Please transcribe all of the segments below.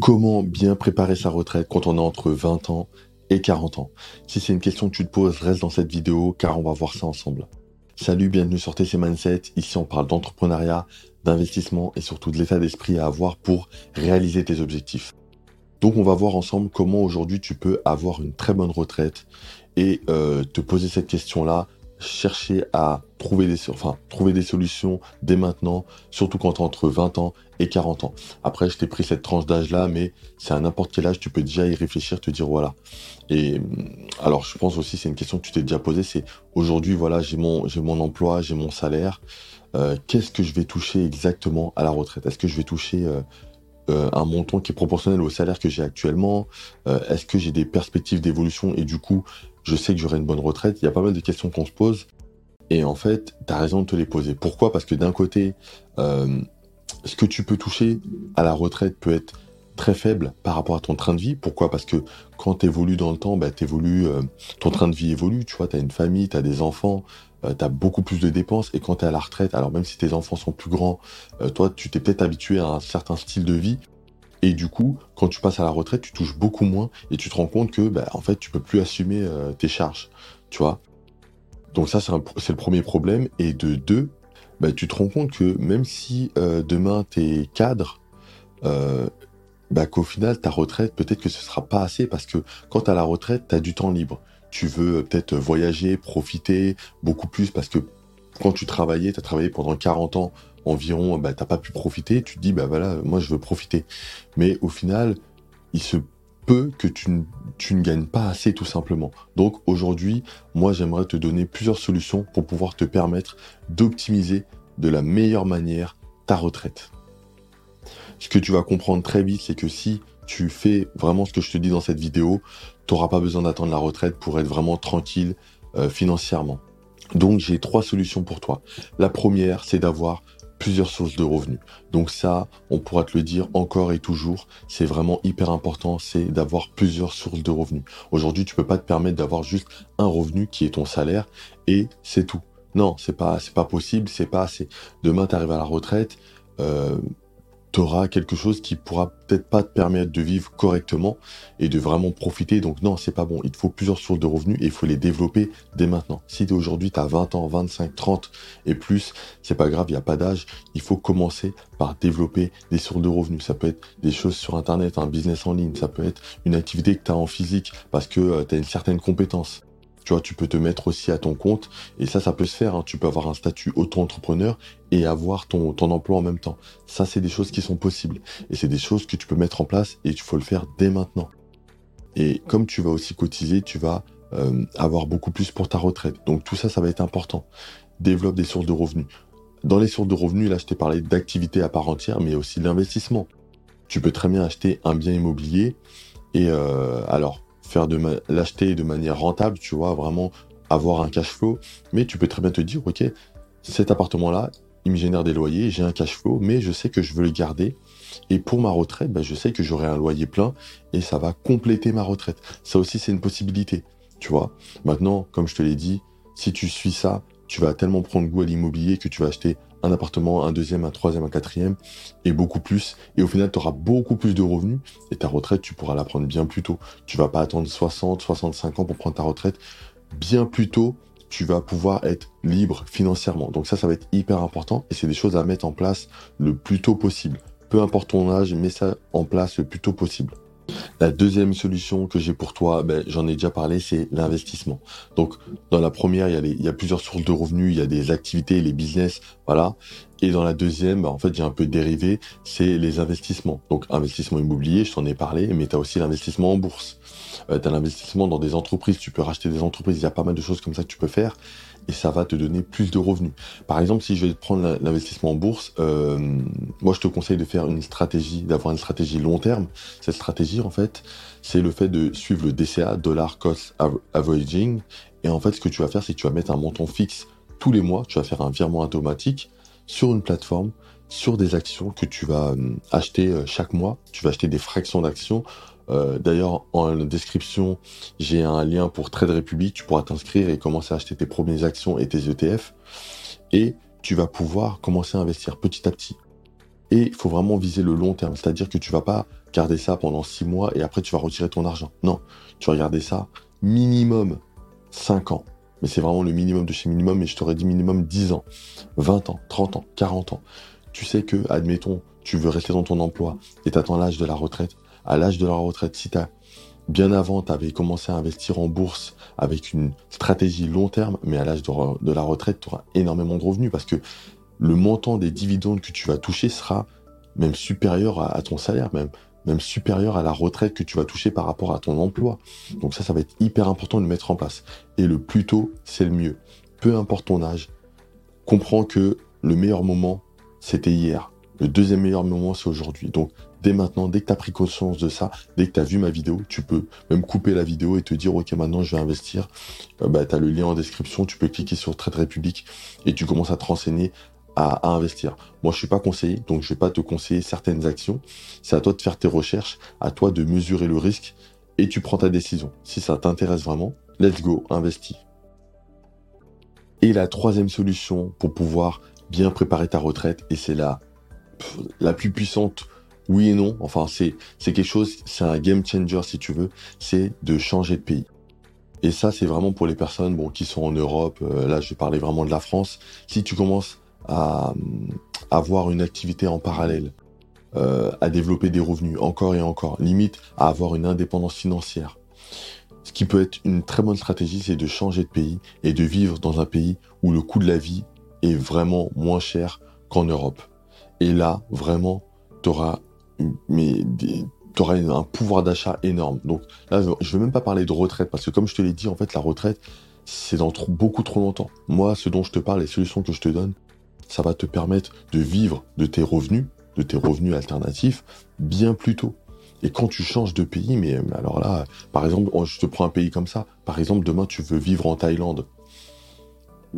Comment bien préparer sa retraite quand on est entre 20 ans et 40 ans? Si c'est une question que tu te poses, reste dans cette vidéo car on va voir ça ensemble. Salut, bienvenue sur TC Mindset. Ici, on parle d'entrepreneuriat, d'investissement et surtout de l'état d'esprit à avoir pour réaliser tes objectifs. Donc, on va voir ensemble comment aujourd'hui tu peux avoir une très bonne retraite et euh, te poser cette question-là chercher à trouver des, enfin, trouver des solutions dès maintenant, surtout quand tu entre 20 ans et 40 ans. Après, je t'ai pris cette tranche d'âge-là, mais c'est à n'importe quel âge, tu peux déjà y réfléchir, te dire voilà. Et alors, je pense aussi, c'est une question que tu t'es déjà posée, c'est aujourd'hui, voilà, j'ai mon, j'ai mon emploi, j'ai mon salaire. Euh, qu'est-ce que je vais toucher exactement à la retraite? Est-ce que je vais toucher euh, euh, un montant qui est proportionnel au salaire que j'ai actuellement? Est-ce que j'ai des perspectives d'évolution et du coup, je sais que j'aurai une bonne retraite. Il y a pas mal de questions qu'on se pose. Et en fait, tu as raison de te les poser. Pourquoi? Parce que d'un côté, euh, ce que tu peux toucher à la retraite peut être très faible par rapport à ton train de vie. Pourquoi? Parce que quand tu évolues dans le temps, bah, euh, ton train de vie évolue. Tu vois, tu as une famille, tu as des enfants, euh, tu as beaucoup plus de dépenses. Et quand tu es à la retraite, alors même si tes enfants sont plus grands, toi, tu t'es peut-être habitué à un certain style de vie. Et du coup, quand tu passes à la retraite, tu touches beaucoup moins et tu te rends compte que, bah, en fait, tu peux plus assumer euh, tes charges, tu vois. Donc ça, c'est le premier problème. Et de deux, bah, tu te rends compte que même si euh, demain tu es cadre, euh, bah, qu'au final, ta retraite, peut-être que ce sera pas assez parce que quand tu as la retraite, tu as du temps libre. Tu veux peut-être voyager, profiter beaucoup plus parce que quand tu travaillais, tu as travaillé pendant 40 ans environ, bah, t'as pas pu profiter, tu te dis, bah voilà, moi je veux profiter. Mais au final, il se peut que tu, tu ne gagnes pas assez tout simplement. Donc aujourd'hui, moi j'aimerais te donner plusieurs solutions pour pouvoir te permettre d'optimiser de la meilleure manière ta retraite. Ce que tu vas comprendre très vite, c'est que si tu fais vraiment ce que je te dis dans cette vidéo, tu n'auras pas besoin d'attendre la retraite pour être vraiment tranquille euh, financièrement. Donc j'ai trois solutions pour toi. La première, c'est d'avoir plusieurs sources de revenus. Donc ça, on pourra te le dire encore et toujours, c'est vraiment hyper important, c'est d'avoir plusieurs sources de revenus. Aujourd'hui, tu peux pas te permettre d'avoir juste un revenu qui est ton salaire et c'est tout. Non, c'est pas c'est pas possible, c'est pas assez. Demain, tu arrives à la retraite, euh, tu auras quelque chose qui pourra peut-être pas te permettre de vivre correctement et de vraiment profiter. Donc non, c'est pas bon. Il te faut plusieurs sources de revenus et il faut les développer dès maintenant. Si aujourd'hui tu as 20 ans, 25, 30 et plus, c'est pas grave, il n'y a pas d'âge. Il faut commencer par développer des sources de revenus. Ça peut être des choses sur Internet, un business en ligne, ça peut être une activité que tu as en physique parce que euh, tu as une certaine compétence. Tu vois, tu peux te mettre aussi à ton compte et ça, ça peut se faire. Hein. Tu peux avoir un statut auto-entrepreneur et avoir ton, emploi en même temps. Ça, c'est des choses qui sont possibles et c'est des choses que tu peux mettre en place et il faut le faire dès maintenant. Et comme tu vas aussi cotiser, tu vas euh, avoir beaucoup plus pour ta retraite. Donc tout ça, ça va être important. Développe des sources de revenus. Dans les sources de revenus, là, je t'ai parlé d'activités à part entière, mais aussi d'investissement. Tu peux très bien acheter un bien immobilier et euh, alors faire de l'acheter de manière rentable, tu vois, vraiment avoir un cash flow. Mais tu peux très bien te dire, ok, cet appartement-là, il me génère des loyers, j'ai un cash flow, mais je sais que je veux le garder. Et pour ma retraite, ben, je sais que j'aurai un loyer plein et ça va compléter ma retraite. Ça aussi, c'est une possibilité, tu vois. Maintenant, comme je te l'ai dit, si tu suis ça, tu vas tellement prendre goût à l'immobilier que tu vas acheter un appartement, un deuxième, un troisième, un quatrième, et beaucoup plus. Et au final, tu auras beaucoup plus de revenus, et ta retraite, tu pourras la prendre bien plus tôt. Tu vas pas attendre 60, 65 ans pour prendre ta retraite. Bien plus tôt, tu vas pouvoir être libre financièrement. Donc ça, ça va être hyper important, et c'est des choses à mettre en place le plus tôt possible. Peu importe ton âge, mets ça en place le plus tôt possible. La deuxième solution que j'ai pour toi, ben, j'en ai déjà parlé, c'est l'investissement. Donc, dans la première, il y, a plusieurs sources de revenus, il y a des activités, les business, voilà. Et dans la deuxième, ben, en fait, j'ai un peu dérivé, c'est les investissements. Donc, investissement immobilier, je t'en ai parlé, mais tu as aussi l'investissement en bourse. Euh, tu as l'investissement dans des entreprises, tu peux racheter des entreprises, il y a pas mal de choses comme ça que tu peux faire et ça va te donner plus de revenus. Par exemple, si je vais prendre l'investissement en bourse, euh, moi je te conseille de faire une stratégie, d'avoir une stratégie long terme. Cette stratégie, en fait, c'est le fait de suivre le DCA, Dollar Cost Averaging. Et en fait, ce que tu vas faire, c'est que tu vas mettre un montant fixe tous les mois, tu vas faire un virement automatique sur une plateforme, sur des actions que tu vas euh, acheter euh, chaque mois. Tu vas acheter des fractions d'actions euh, d'ailleurs, en description, j'ai un lien pour Trade Republic. Tu pourras t'inscrire et commencer à acheter tes premières actions et tes ETF. Et tu vas pouvoir commencer à investir petit à petit. Et il faut vraiment viser le long terme, c'est-à-dire que tu vas pas garder ça pendant six mois et après tu vas retirer ton argent. Non, tu vas garder ça minimum 5 ans. Mais c'est vraiment le minimum de chez minimum, et je t'aurais dit minimum 10 ans, 20 ans, 30 ans, 40 ans. Tu sais que, admettons, tu veux rester dans ton emploi et tu attends l'âge de la retraite. À l'âge de la retraite, si tu bien avant, tu avais commencé à investir en bourse avec une stratégie long terme, mais à l'âge de, la retraite, tu auras énormément de revenus parce que le montant des dividendes que tu vas toucher sera même supérieur à, ton salaire, même, même supérieur à la retraite que tu vas toucher par rapport à ton emploi. Donc ça, ça va être hyper important de mettre en place. Et le plus tôt, c'est le mieux. Peu importe ton âge, comprends que le meilleur moment, c'était hier. Le deuxième meilleur moment, c'est aujourd'hui. Donc, dès maintenant, dès que tu as pris conscience de ça, dès que tu as vu ma vidéo, tu peux même couper la vidéo et te dire, OK, maintenant, je vais investir. Euh, bah, tu as le lien en description, tu peux cliquer sur Trade République et tu commences à te renseigner à, investir. Moi, je suis pas conseiller, donc je vais pas te conseiller certaines actions. C'est à toi de faire tes recherches, à toi de mesurer le risque et tu prends ta décision. Si ça t'intéresse vraiment, let's go, investis. Et la troisième solution pour pouvoir bien préparer ta retraite, et c'est la, la plus puissante, oui et non, enfin c'est quelque chose, c'est un game changer si tu veux, c'est de changer de pays. Et ça, c'est vraiment pour les personnes qui sont en Europe. Euh, là, je parler vraiment de la France. Si tu commences à, avoir une activité en parallèle, euh, à développer des revenus encore et encore, limite à avoir une indépendance financière. Ce qui peut être une très bonne stratégie, c'est de changer de pays et de vivre dans un pays où le coût de la vie est vraiment moins cher qu'en Europe. Et là, vraiment, tu auras, mais, auras un pouvoir d'achat énorme. Donc là, je ne veux même pas parler de retraite, parce que comme je te l'ai dit, en fait, la retraite, c'est dans beaucoup trop longtemps. Moi, ce dont je te parle, les solutions que je te donne, ça va te permettre de vivre de tes revenus, de tes revenus alternatifs, bien plus tôt. Et quand tu changes de pays, mais, alors là, par exemple, oh, je te prends un pays comme ça. Par exemple, demain, tu veux vivre en Thaïlande.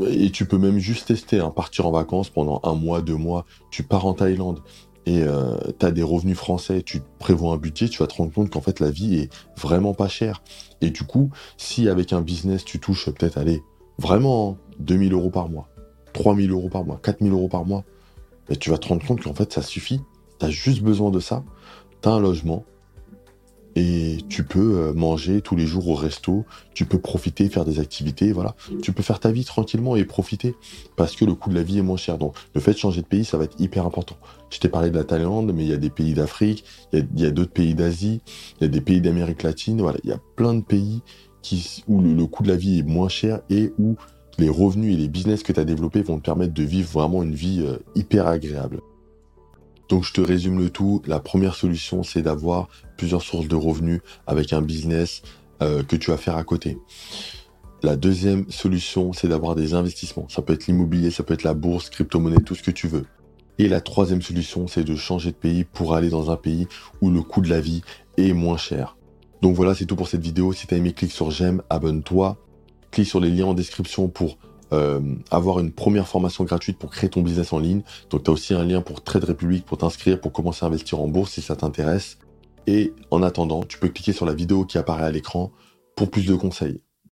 Et tu peux même juste tester, hein, partir en vacances pendant un mois, deux mois. Tu pars en Thaïlande et euh, tu as des revenus français, tu prévois un budget, tu vas te rendre compte qu'en fait la vie est vraiment pas chère. Et du coup, si avec un business tu touches peut-être, allez, vraiment 2000 euros par mois, 3000 euros par mois, 4000 euros par mois, et tu vas te rendre compte qu'en fait, ça suffit. Tu as juste besoin de ça. Tu as un logement et tu peux euh, manger tous les jours au resto, tu peux profiter, faire des activités, voilà. Tu peux faire ta vie tranquillement et profiter parce que le coût de la vie est moins cher. Donc, le fait de changer de pays, ça va être hyper important. Je t'ai parlé de la Thaïlande, mais il y a des pays d'Afrique, il y a, d'autres pays d'Asie, il y a des pays d'Amérique latine, voilà. Il y a plein de pays qui, où le coût de la vie est moins cher et où les revenus et les business que tu as développés vont te permettre de vivre vraiment une vie euh, hyper agréable. Donc je te résume le tout. La première solution, c'est d'avoir plusieurs sources de revenus avec un business euh, que tu vas faire à côté. La deuxième solution, c'est d'avoir des investissements. Ça peut être l'immobilier, ça peut être la bourse, crypto-monnaie, tout ce que tu veux. Et la troisième solution, c'est de changer de pays pour aller dans un pays où le coût de la vie est moins cher. Donc voilà, c'est tout pour cette vidéo. Si tu as aimé, clique sur j'aime, abonne-toi clique sur les liens en description pour euh, avoir une première formation gratuite pour créer ton business en ligne. Donc tu as aussi un lien pour Trade Republic pour t'inscrire, pour commencer à investir en bourse si ça t'intéresse. Et en attendant, tu peux cliquer sur la vidéo qui apparaît à l'écran pour plus de conseils.